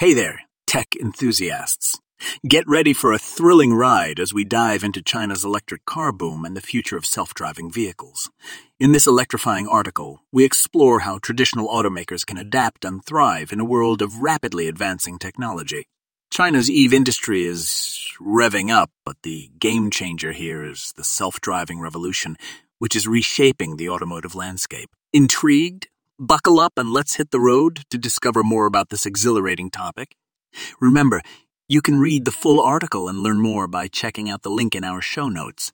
Hey there, tech enthusiasts. Get ready for a thrilling ride as we dive into China's electric car boom and the future of self driving vehicles. In this electrifying article, we explore how traditional automakers can adapt and thrive in a world of rapidly advancing technology. China's EV industry is revving up, but the game changer here is the self driving revolution, which is reshaping the automotive landscape. Intrigued? Buckle up and let's hit the road to discover more about this exhilarating topic. Remember, you can read the full article and learn more by checking out the link in our show notes.